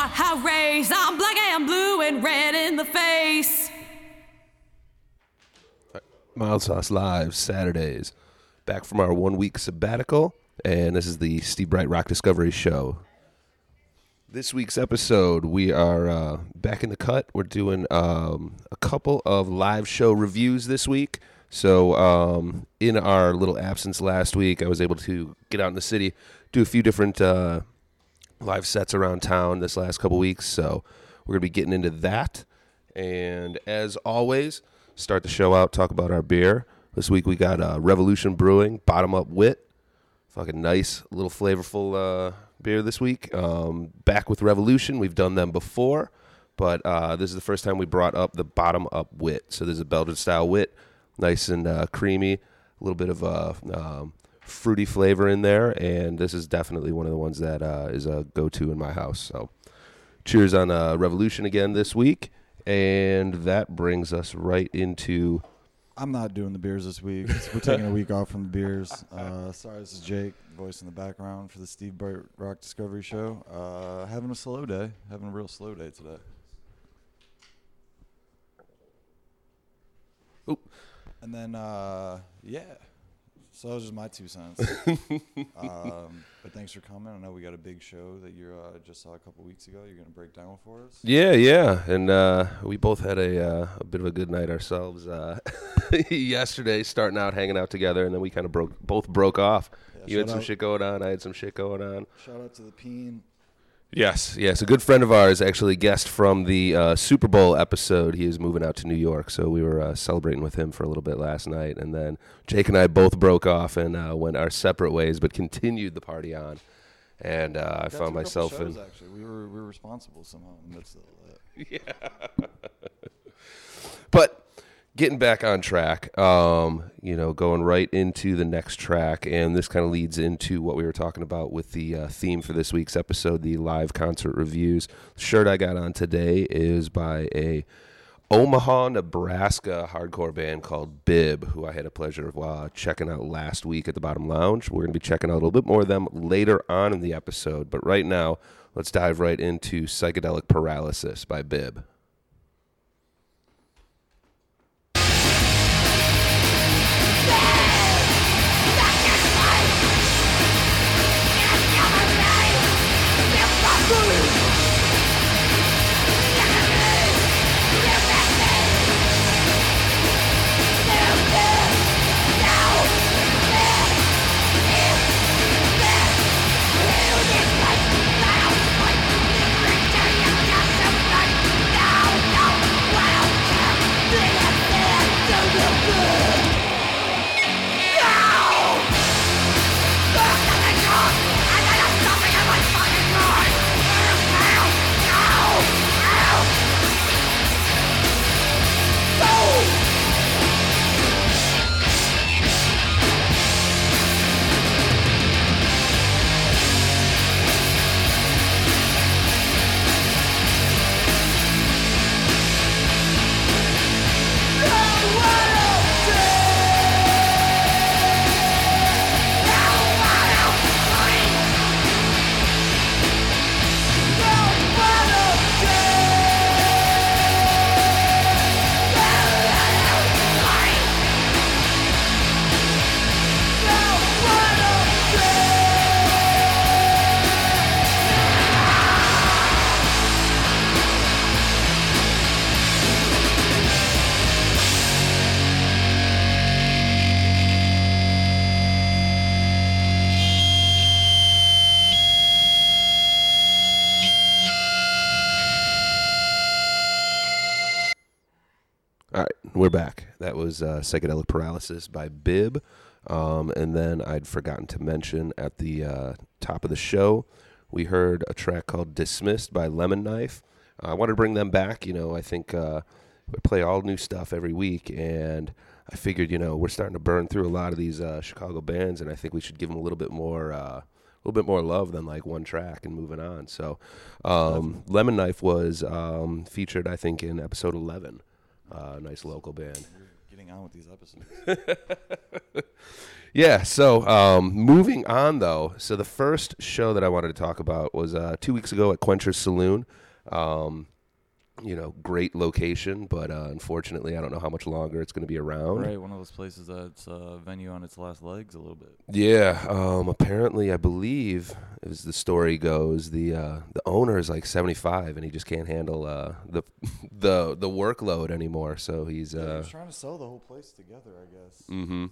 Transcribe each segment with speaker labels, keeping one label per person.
Speaker 1: what I raise. I'm black and blue and red in the
Speaker 2: face.
Speaker 3: Mild Sauce Live, Saturdays. Back from our one week sabbatical, and this is the Steve Bright Rock Discovery Show. This week's episode, we are uh, back in the cut. We're doing um, a couple of live show reviews this week. So, um, in our little absence last week, I was able to get out in the city, do a few different uh, live sets around town this last couple weeks. So, we're going to be getting into that. And as always, start the show out, talk about our beer. This week we got uh, Revolution Brewing, Bottom Up Wit. Fucking nice, little flavorful uh, beer this week. Um, back with Revolution. We've done them before, but uh, this is the first time we brought up the Bottom Up Wit. So there's a Belgian style wit, nice and uh, creamy, a little bit of a um, fruity flavor in there, and this is definitely one of the ones that uh, is a go to in my house. So cheers on uh, Revolution again this week. And that brings us right into
Speaker 4: I'm not doing the beers this week. We're taking a week off from the beers. Uh, sorry, this is Jake, voice in the background for the Steve Bright Rock Discovery Show. Uh, having a slow day, having a real slow day today.
Speaker 3: Oop.
Speaker 4: And then, uh, yeah. So was just my two cents. um, but thanks for coming. I know we got a big show that you uh, just saw a couple weeks ago. You're going to break down for us.
Speaker 3: Yeah, yeah, and uh, we both had a uh, a bit of a good night ourselves uh, yesterday, starting out hanging out together, and then we kind of broke both broke off.
Speaker 4: Yeah,
Speaker 3: you had some
Speaker 4: out-
Speaker 3: shit going on, I had some shit going on.
Speaker 4: Shout out to the Peen.
Speaker 3: Yes, yes, a good friend of ours, actually guest from the uh, Super Bowl episode. He is moving out to New York, so we were uh, celebrating with him for a little bit last night, and then Jake and I both broke off and uh, went our separate ways, but continued the party on. And uh, I
Speaker 4: Got to a
Speaker 3: found myself
Speaker 4: shows,
Speaker 3: in.
Speaker 4: Actually, we were we were responsible somehow in the midst of that. yeah.
Speaker 3: But getting back on track, um, you know, going right into the next track, and this kind of leads into what we were talking about with the uh, theme for this week's episode, the live concert reviews. The shirt I got on today is by a Omaha, Nebraska hardcore band called Bib, who I had a pleasure of uh, checking out last week at the Bottom Lounge. We're going to be checking out a little bit more of them later on in the episode, but right now, let's dive right into Psychedelic Paralysis by Bib. We're back. That was uh, Psychedelic Paralysis by Bib. Um, and then I'd forgotten to mention at the uh, top of the show, we heard a track called Dismissed by Lemon Knife. I wanted to bring them back. You know, I think uh, we play all new stuff every week. And I figured, you know, we're starting to burn through a lot of these uh, Chicago bands. And I think we should give them a little bit more. Uh, a little bit more love than like one track and moving on. So, um, Lemon Knife was um, featured, I think, in episode 11. Uh, nice local band.
Speaker 4: Getting on with these episodes.
Speaker 3: Yeah. So um, moving on though, so the first show that I wanted to talk about was uh, two weeks ago at Quencher's Saloon. Um, you know, great location, but uh, unfortunately, I don't know how much longer it's going to be around.
Speaker 4: Right, one of those places that's a venue on its last legs a little bit.
Speaker 3: Yeah. Um, apparently, I believe, as the story goes, the uh, the owner is like 75, and he just can't handle uh, the the the workload anymore. So he's.
Speaker 4: Yeah, he
Speaker 3: Uh,
Speaker 4: was trying to sell the whole place together, I guess.
Speaker 3: mm-hmm.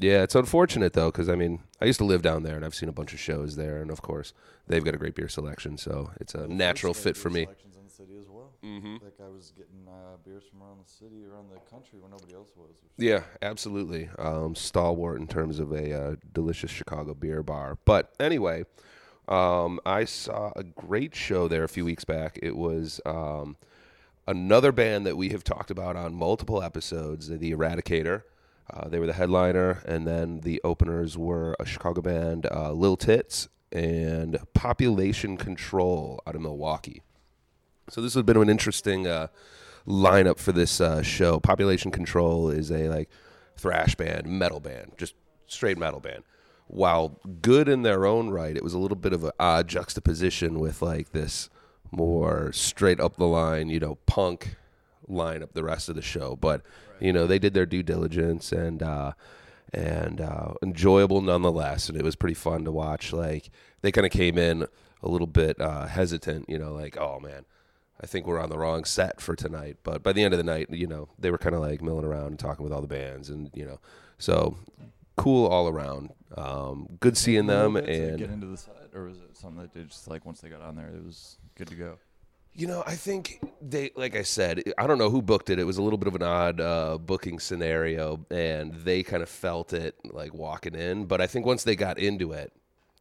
Speaker 3: Yeah, it's unfortunate though, because I mean, I used to live down there, and I've seen a bunch of shows there, and of course, they've got a great beer selection, so it's a
Speaker 4: The
Speaker 3: natural fit for me.
Speaker 4: selections in the city as well.
Speaker 3: Mm-hmm.
Speaker 4: Like I was getting uh, beers from around the city, around the country, where nobody else was. was
Speaker 3: Yeah, absolutely. Um, stalwart in terms of a uh, delicious Chicago beer bar. But anyway, um, I saw a great show there a few weeks back. It was um, another band that we have talked about on multiple episodes, the Eradicator. Uh, they were the headliner, and then the openers were a Chicago band, uh, Lil Tits, and Population Control out of Milwaukee. So this has been an interesting uh, lineup for this uh, show. Population Control is a like thrash band, metal band, just straight metal band. While good in their own right, it was a little bit of an odd juxtaposition with like this more straight up the line, you know, punk lineup the rest of the show. But you know, they did their due diligence and uh, and uh, enjoyable nonetheless. And it was pretty fun to watch. Like they kind of came in a little bit uh, hesitant, you know, like oh man, I think we're on the wrong set for tonight. But by the end of the night, you know, they were kind of like milling around and talking with all the bands, and you know, so cool all around. Um, good seeing them, and
Speaker 4: get into the set, or was it something that they just like once they got on there, it was good to go?
Speaker 3: You know, I think they, like I said, I don't know who booked it. It was a little bit of an odd uh, booking scenario, and they kind of felt it like walking in. But I think once they got into it,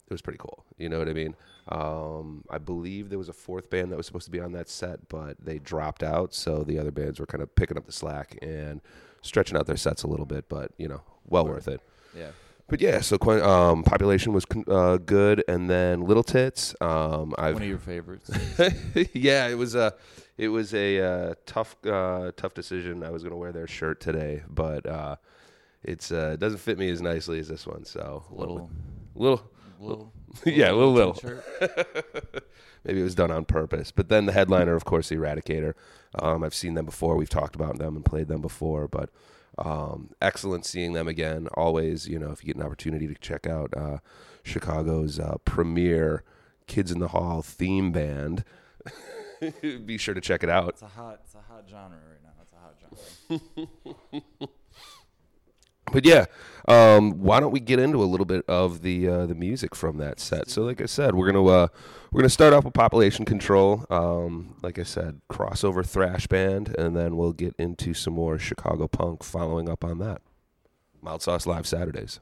Speaker 3: it was pretty cool. You know what I mean? Um, I believe there was a fourth band that was supposed to be on that set, but they dropped out. So the other bands were kind of picking up the slack and stretching out their sets a little bit. But you know, well worth it.
Speaker 4: Yeah.
Speaker 3: But yeah, so um, population was uh, good, and then Little Tits. Um, I've
Speaker 4: One of your favorites.
Speaker 3: yeah, it was a it was a uh, tough uh, tough decision. I was going to wear their shirt today, but uh, it's uh, it doesn't fit me as nicely as this one. So a
Speaker 4: little,
Speaker 3: little,
Speaker 4: little,
Speaker 3: yeah, a little little. Maybe it was done on purpose. But then the headliner, of course, the Eradicator. Um, I've seen them before. We've talked about them and played them before, but. Um, excellent seeing them again. Always, you know, if you get an opportunity to check out uh, Chicago's uh, premier Kids in the Hall theme band, be sure to check it out.
Speaker 4: It's a hot, it's a hot genre right now. It's a hot genre.
Speaker 3: But yeah, um, why don't we get into a little bit of the uh, the music from that set? So, like I said, we're gonna uh, we're gonna start off with Population Control. Um, like I said, crossover thrash band, and then we'll get into some more Chicago punk following up on that. Mild Sauce Live Saturdays.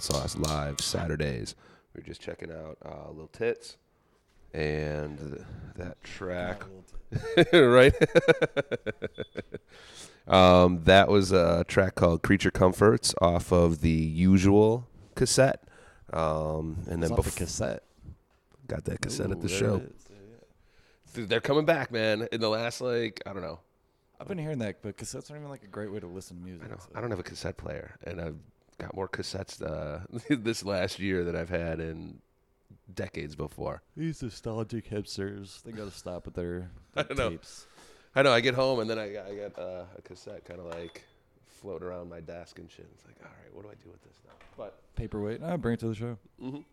Speaker 3: Mild Sauce live Saturdays. We are just checking out uh, Little Tits and th- that track, right? um, that was a track called "Creature Comforts" off of the usual cassette. Um, and then bef-
Speaker 4: cassette.
Speaker 3: got that cassette at the show.
Speaker 4: it is. Yeah, yeah.
Speaker 3: Dude, They're coming back, man. In the last like I don't know.
Speaker 4: I've been hearing that, but cassettes aren't even like a great way to listen to music.
Speaker 3: I don't,
Speaker 4: so-
Speaker 3: I don't have a cassette player, and I've got more cassettes uh, this last year than I've had in decades before.
Speaker 4: These nostalgic hipsters, they got to stop with their,
Speaker 3: I
Speaker 4: their
Speaker 3: know.
Speaker 4: tapes.
Speaker 3: I know. I get home and then I got, I got uh, a cassette kind of like floating around my desk and shit. It's like, all right, what do I do with this now? But
Speaker 4: Paperweight. Ah, bring it to the show.
Speaker 3: Mhm.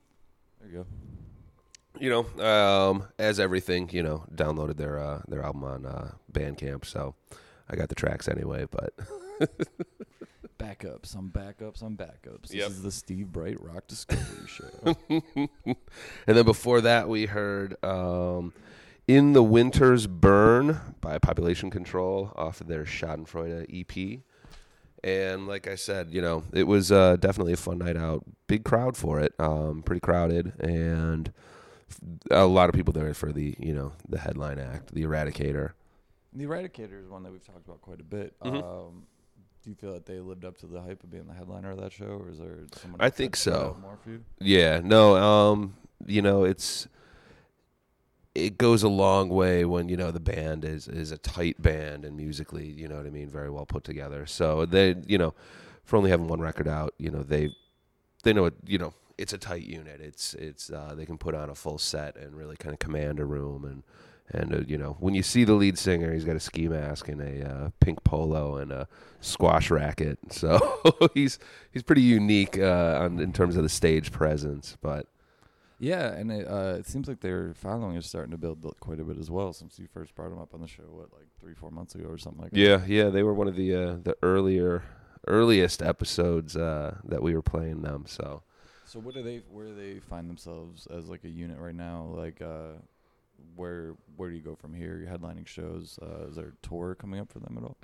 Speaker 4: There you go.
Speaker 3: you know, um, as everything, you know, downloaded their uh, their album on uh, Bandcamp, so I got the tracks anyway. But
Speaker 4: Backups on backups on backups. This
Speaker 3: Yep.
Speaker 4: is the Steve Bright Rock Discovery Show.
Speaker 3: and then before that, we heard um, "In the Winter's Burn" by Population Control off of their Schadenfreude EP. And like I said, you know, it was uh, definitely a fun night out. Big crowd for it, um, pretty crowded, and a lot of people there for the you know the headline act, the Eradicator.
Speaker 4: the Eradicator is one that we've talked about quite a bit.
Speaker 3: Mhm.
Speaker 4: Um, do you feel that they lived up to the hype of being the headliner of that show, or is there someone?
Speaker 3: I think so.
Speaker 4: More for you?
Speaker 3: Yeah, no, um, you know, it's it goes a long way when you know the band is is a tight band and musically, you know what I mean, very well put together. So they, you know, for only having one record out, you know, they they know it, you know, it's a tight unit. It's it's uh, they can put on a full set and really kind of command a room and and uh, you know when you see the lead singer, he's got a ski mask and a uh, pink polo and a squash racket. So he's he's pretty unique uh, on, in terms of the stage presence. But
Speaker 4: Yeah, and it, uh, it seems like their following is starting to build quite a bit as well since you first brought them up on the show. What, like three, four months ago or something like that.
Speaker 3: yeah, yeah, they were one of the uh, the earlier earliest episodes uh, that we were playing them. So
Speaker 4: So what do they? Where do they find themselves as like a unit right now? Like, uh, where where do you go from here? You're headlining shows. Uh, is there a tour coming up for them at all?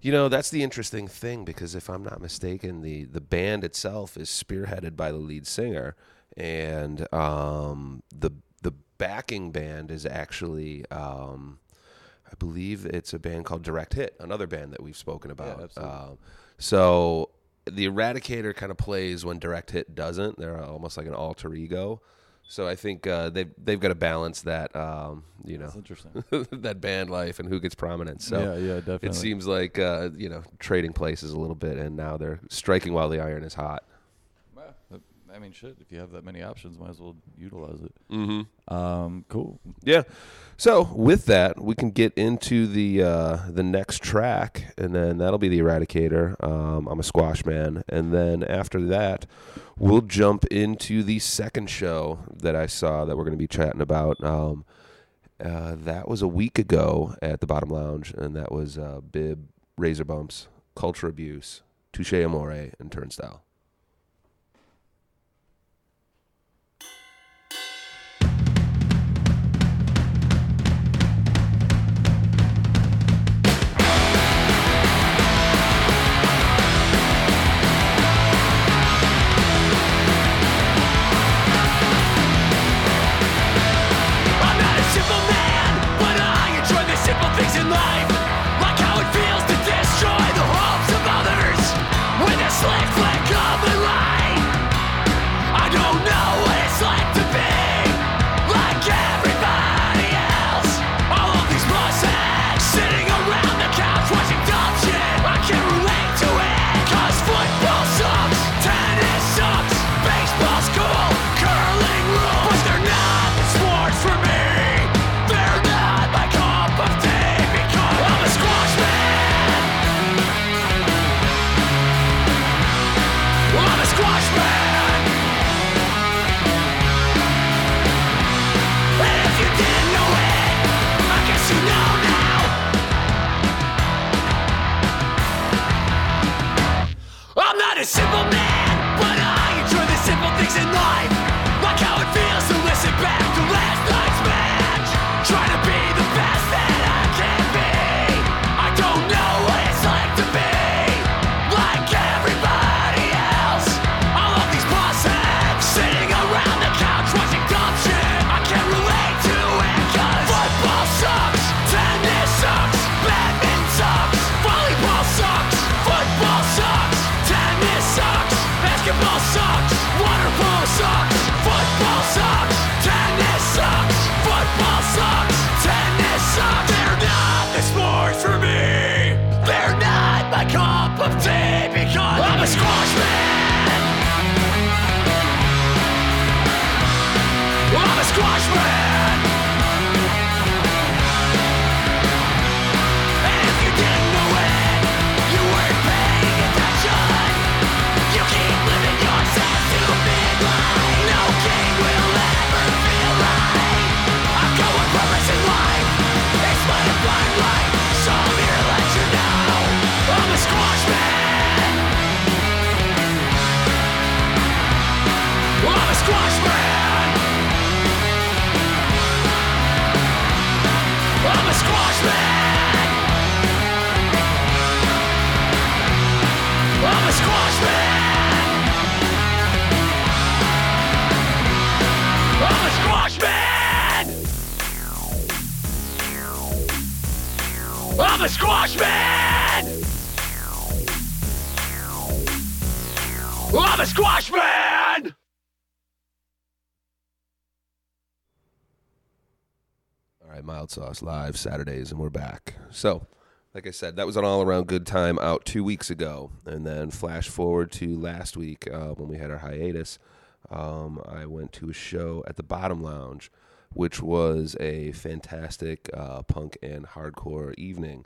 Speaker 3: You know, that's the interesting thing because if I'm not mistaken, the the band itself is spearheaded by the lead singer, and um, the the backing band is actually, um, I believe it's a band called Direct Hit, another band that we've spoken about.
Speaker 4: absolutely.
Speaker 3: Um, so the Eradicator kind of plays when Direct Hit doesn't. They're almost like an alter ego. So I think uh, they've they've got to balance that, um, you know,
Speaker 4: That's interesting.
Speaker 3: that band life and who gets prominence. So
Speaker 4: yeah, yeah, definitely.
Speaker 3: it seems like uh, you know trading places a little bit, and now they're striking while the iron is hot.
Speaker 4: I mean, shit. If you have that many options, might as well utilize it.
Speaker 3: Mm-hmm.
Speaker 4: Um, cool.
Speaker 3: Yeah. So with that, we can get into the uh, the next track, and then that'll be the Eradicator. Um, I'm a squash man, and then after that, we'll jump into the second show that I saw that we're going to be chatting about. Um, uh, that was a week ago at the Bottom Lounge, and that was uh, Bib, Razor Bumps, Culture Abuse, Touche Amore, and Turnstile. Live Saturdays, and we're back. So, like I said, that was an all-around good time out two weeks ago, and then flash forward to last week uh, when we had our hiatus. Um, I went to a show at the Bottom Lounge, which was a fantastic uh, punk and hardcore evening.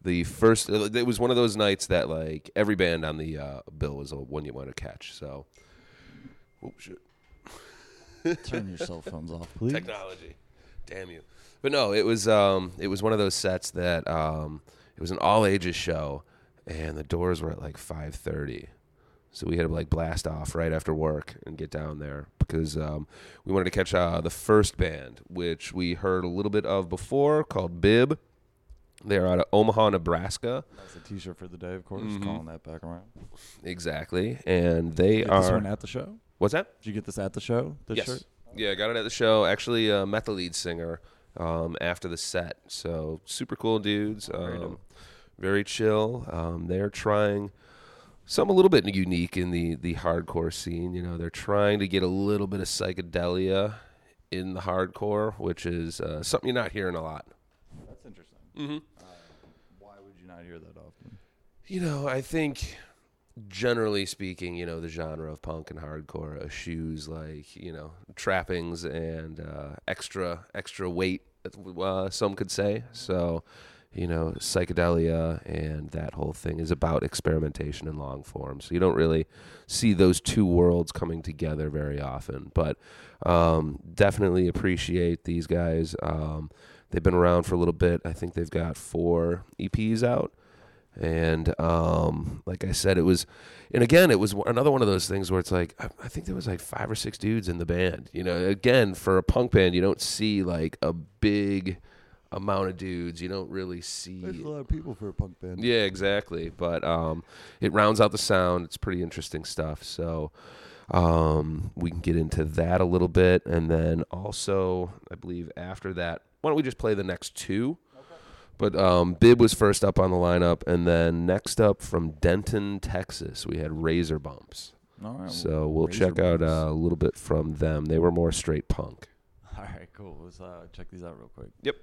Speaker 3: The first, it was one of those nights that like every band on the uh, bill was a one you want to catch. So, oh shit.
Speaker 4: Turn your cell phones off, please.
Speaker 3: technology. Damn you. But no, it was um it was one of those sets that um it was an all ages show and the doors were at like 5:30. So we had to like blast off right after work and get down there because um, we wanted to catch uh, the first band, which we heard a little bit of before, called Bib. They're out of Omaha, Nebraska.
Speaker 4: That's a T-shirt for the day, of course.
Speaker 3: Mm-hmm.
Speaker 4: Calling that back around.
Speaker 3: Exactly, and they
Speaker 4: Get this
Speaker 3: are.
Speaker 4: one at the show.
Speaker 3: What's that?
Speaker 4: Did you get this at the show? This
Speaker 3: yes.
Speaker 4: shirt.
Speaker 3: Yeah, I got it at the show. Actually, uh, met the lead singer um, after the set. So super cool dudes. Um, very chill. Um, they're trying something a little bit unique in the the hardcore scene. You know, they're trying to get a little bit of psychedelia in the hardcore, which is uh, something you're not hearing a lot.
Speaker 4: That's interesting.
Speaker 3: Mm-hmm.
Speaker 4: Uh, why would you not hear that often?
Speaker 3: You know, I think generally speaking, you know, the genre of punk and hardcore eschews like, you know, trappings and uh, extra extra weight, uh, some could say. So, you know, psychedelia and that whole thing is about experimentation in long form. So you don't really see those two worlds coming together very often. But um, definitely appreciate these guys. Um, they've been around for a little bit. I think they've got four EPs out and um, like I said, it was, and again, it was another one of those things where it's like I, I think there was like five or six dudes in the band. You know, again, for a punk band, you don't see like a big amount of dudes. You don't really see.
Speaker 4: There's a lot of people for a punk band.
Speaker 3: Yeah, exactly. But um, it rounds out the sound. It's pretty interesting stuff. So um, we can get into that a little bit, and then also, I believe after that, why don't we just play the next two? But um, Bib was first up on the lineup, and then next up from Denton, Texas, we had Razor Bumps.
Speaker 4: All right.
Speaker 3: So we'll
Speaker 4: Razor
Speaker 3: check out uh, a little bit from them. They were more straight punk.
Speaker 4: All right, cool. Let's uh, check these out real quick.
Speaker 3: Yep.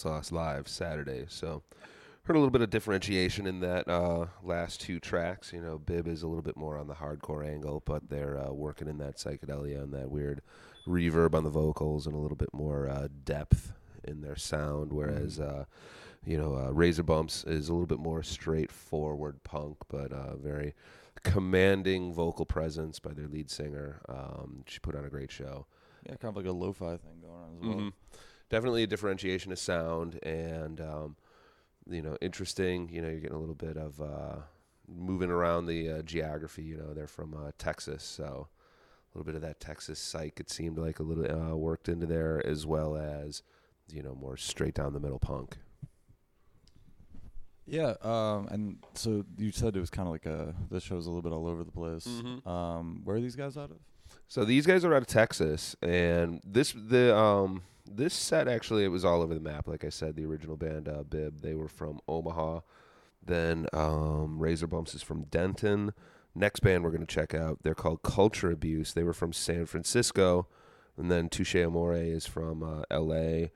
Speaker 3: Sauce live Saturday. So heard a little bit of differentiation in that uh, last two tracks. You know, Bib is a little bit more on the hardcore angle, but they're uh, working in that psychedelia and that weird reverb on the vocals and a little bit more uh, depth in their sound. Whereas, uh, you know, uh, Razor Bumps is a little bit more straightforward punk, but uh, very commanding vocal presence by their lead singer. Um, she put on a great show.
Speaker 4: Yeah, kind of like a lo-fi thing going on as well.
Speaker 3: Mhm. Definitely a differentiation of sound and um, you know interesting. You know you're getting a little bit of uh, moving around the uh, geography. You know they're from uh, Texas, so a little bit of that Texas psych. It seemed like a little uh, worked into there as well as you know more straight down the middle punk.
Speaker 4: Yeah, um, and so you said it was kind of like a this show's a little bit all over the place.
Speaker 3: Mhm.
Speaker 4: Um, where are these guys out of?
Speaker 3: So these guys are out of Texas, and this the um this set actually it was all over the map. Like I said, the original band uh, Bib they were from Omaha. Then um, Razor Bumps is from Denton. Next band we're gonna check out they're called Culture Abuse. They were from San Francisco, and then Touche Amore is from uh, L.A.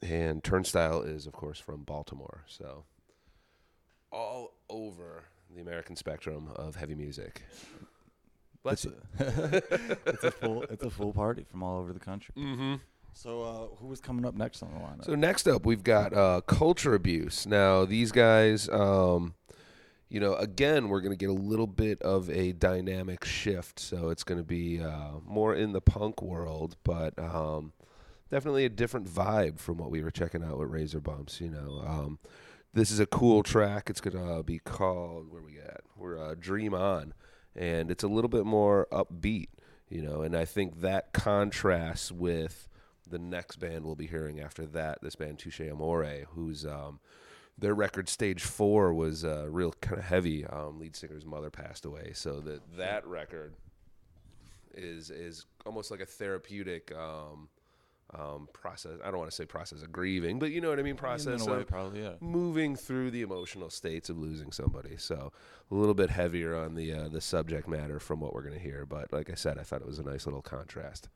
Speaker 3: and Turnstile is of course from Baltimore. So all over the American spectrum of heavy music. Bless
Speaker 4: it's,
Speaker 3: you.
Speaker 4: a, it's a full it's a full party from all over the country.
Speaker 3: Mm-hmm.
Speaker 4: So uh, who was coming up next on the lineup?
Speaker 3: So next up, we've got uh, culture abuse. Now these guys, um, you know, again, we're going to get a little bit of a dynamic shift. So it's going to be uh, more in the punk world, but um, definitely a different vibe from what we were checking out with Razor Bumps. You know, um, this is a cool track. It's going to be called where we at? We're uh, Dream On, and it's a little bit more upbeat. You know, and I think that contrasts with the next band we'll be hearing after that. This band Touche Amore, whose um, their record Stage Four was uh, real kind of heavy. Um, lead singer's mother passed away, so that that record is is almost like a therapeutic um, um, process. I don't want to say process of grieving, but you know what I mean. Process
Speaker 4: way,
Speaker 3: of
Speaker 4: probably yeah.
Speaker 3: moving through the emotional states of losing somebody. So a little bit heavier on the uh, the subject matter from what we're going to hear. But like I said, I thought it was a nice little contrast.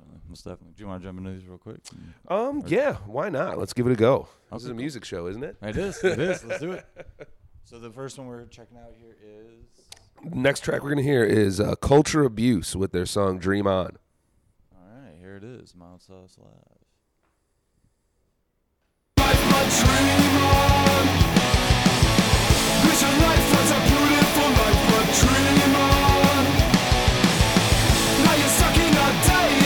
Speaker 4: Most definitely, most definitely. Do you want to jump into these real quick?
Speaker 3: Um, yeah, why not? Let's give it a go. This is a music show, isn't it?
Speaker 4: It is. It is. Let's do it. So the first one we're checking out here is.
Speaker 3: Next track we're gonna hear is uh, Culture Abuse with their song "Dream On."
Speaker 4: All right, here it is. Mild Sauce Live.
Speaker 2: Nothing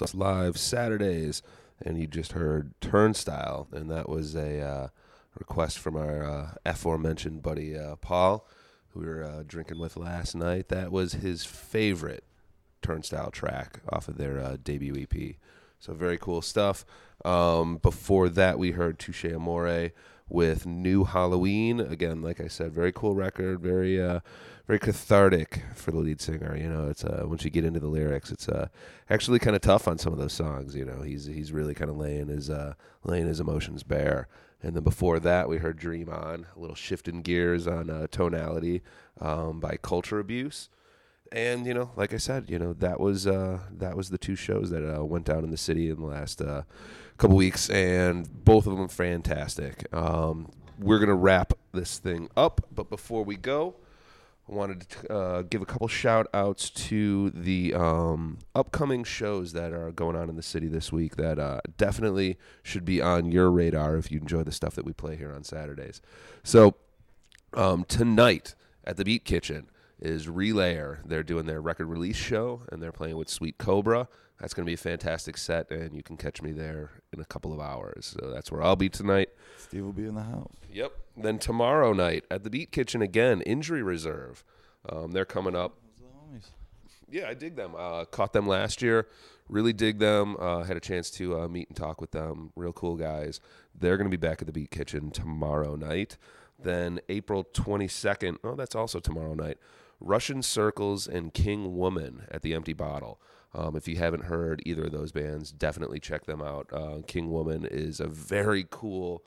Speaker 3: Mild Live Saturdays, and you just heard Turnstile, and that was a uh, request from our uh, aforementioned buddy uh, Paul, who we were uh, drinking with last night. That was his favorite Turnstile track off of their uh, debut EP. So very cool stuff. Um, before that, we heard Touche Amore with New Halloween. Again, like I said, very cool record. Very, uh, very cathartic for the lead singer. You know, it's uh, once you get into the lyrics, it's uh, actually kind of tough on some of those songs. You know, he's he's really kind of laying his uh, laying his emotions bare. And then before that, we heard Dream On, a little shift in gears on uh, tonality um, by Culture Abuse and you know, like I said, you know that was uh, that was the two shows that uh, went down in the city in the last uh, couple weeks, and both of them fantastic. Um, we're gonna wrap this thing up, but before we go, I wanted to uh, give a couple shout outs to the um, upcoming shows that are going on in the city this week that uh, definitely should be on your radar if you enjoy the stuff that we play here on Saturdays. So um, tonight at the Beat Kitchen is Relayer. They're doing their record release show and they're playing with Sweet Cobra. That's going to be a fantastic set, and you can catch me there in a couple of hours. So that's where I'll be tonight.
Speaker 4: Steve will be in the house.
Speaker 3: Yep. Then tomorrow night at the Beat Kitchen again, Injury Reserve. Um, they're coming up. Yeah, I dig them. Uh, caught them last year. Really dig them. Uh, had a chance to uh, meet and talk with them. Real cool guys. They're going to be back at the Beat Kitchen tomorrow night. Then April 22nd. Oh, that's also tomorrow night. Russian Circles and King Woman at the Empty Bottle. Um, if you haven't heard either of those bands, definitely check them out. Uh, King Woman is a very cool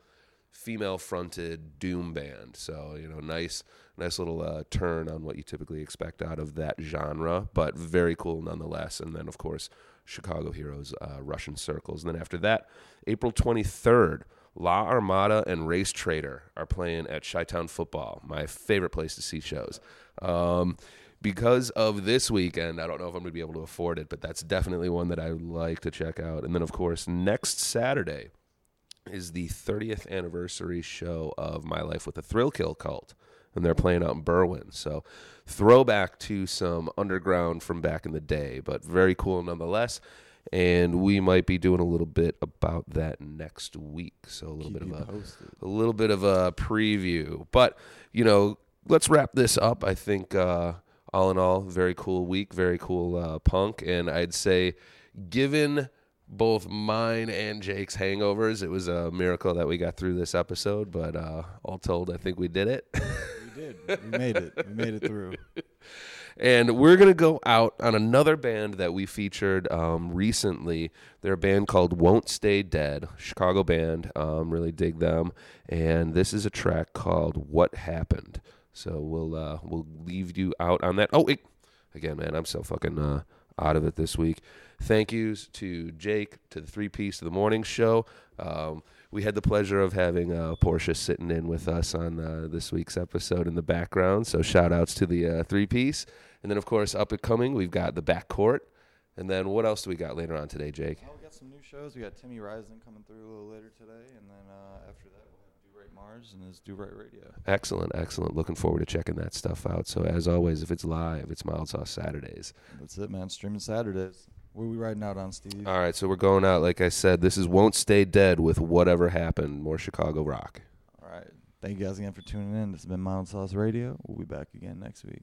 Speaker 3: female fronted doom band. So, you know, nice nice little uh, turn on what you typically expect out of that genre, but very cool nonetheless. And then, of course, Chicago Heroes, uh, Russian Circles. And then after that, April 23rd, La Armada and Racetraitor are playing at Chi Town Football, my favorite place to see shows. Um, because of this weekend, I don't know if I'm going to be able to afford it, but that's definitely one that I like to check out. And then, of course, next Saturday, is the 30th anniversary show of My Life with the Thrill Kill Kult, and they're playing out in Berwyn. So, throwback to some underground from back in the day, but very cool nonetheless. And we might be doing a little bit about that next week. So, a little
Speaker 4: Keep
Speaker 3: bit of a
Speaker 4: posted.
Speaker 3: a little bit of a preview. But, you know, let's wrap this up. I think, uh, all in all, very cool week, very cool uh, punk. And I'd say, given both mine and Jake's hangovers, it was a miracle that we got through this episode. But uh, all told, I think we did it.
Speaker 4: We did. We made it. We made it through.
Speaker 3: And we're going to go out on another band that we featured um, recently. They're a band called Won't Stay Dead, Chicago band. Um, really dig them. And this is a track called What Happened. So we'll uh, we'll leave you out on that. Oh, wait. again, man, I'm so fucking uh, out of it this week. Thank yous to Jake, to the three piece of the morning show. Um, we had the pleasure of having uh, Portia sitting in with us on uh, this week's episode in the background. So shout outs to the uh, three piece. And then, of course, up and coming, we've got the back court. And then what else do we got later on today, Jake?
Speaker 4: Oh, we got some new shows. We got Timmy Rising coming through a little later today, and then uh, after that we'll have Do Right Mars and his Do Right Radio.
Speaker 3: Excellent, excellent. Looking forward to checking that stuff out. So as always, if it's live, it's Mild Sauce Saturdays.
Speaker 4: That's it, man. Streaming Saturdays. What are we riding out on, Steve?
Speaker 3: All right, so we're going out. Like I said, this is Won't Stay Dead with Whatever Happened, more Chicago rock.
Speaker 4: All right. Thank you guys again for tuning in. This has been Mild Sauce Radio. We'll be back again next week.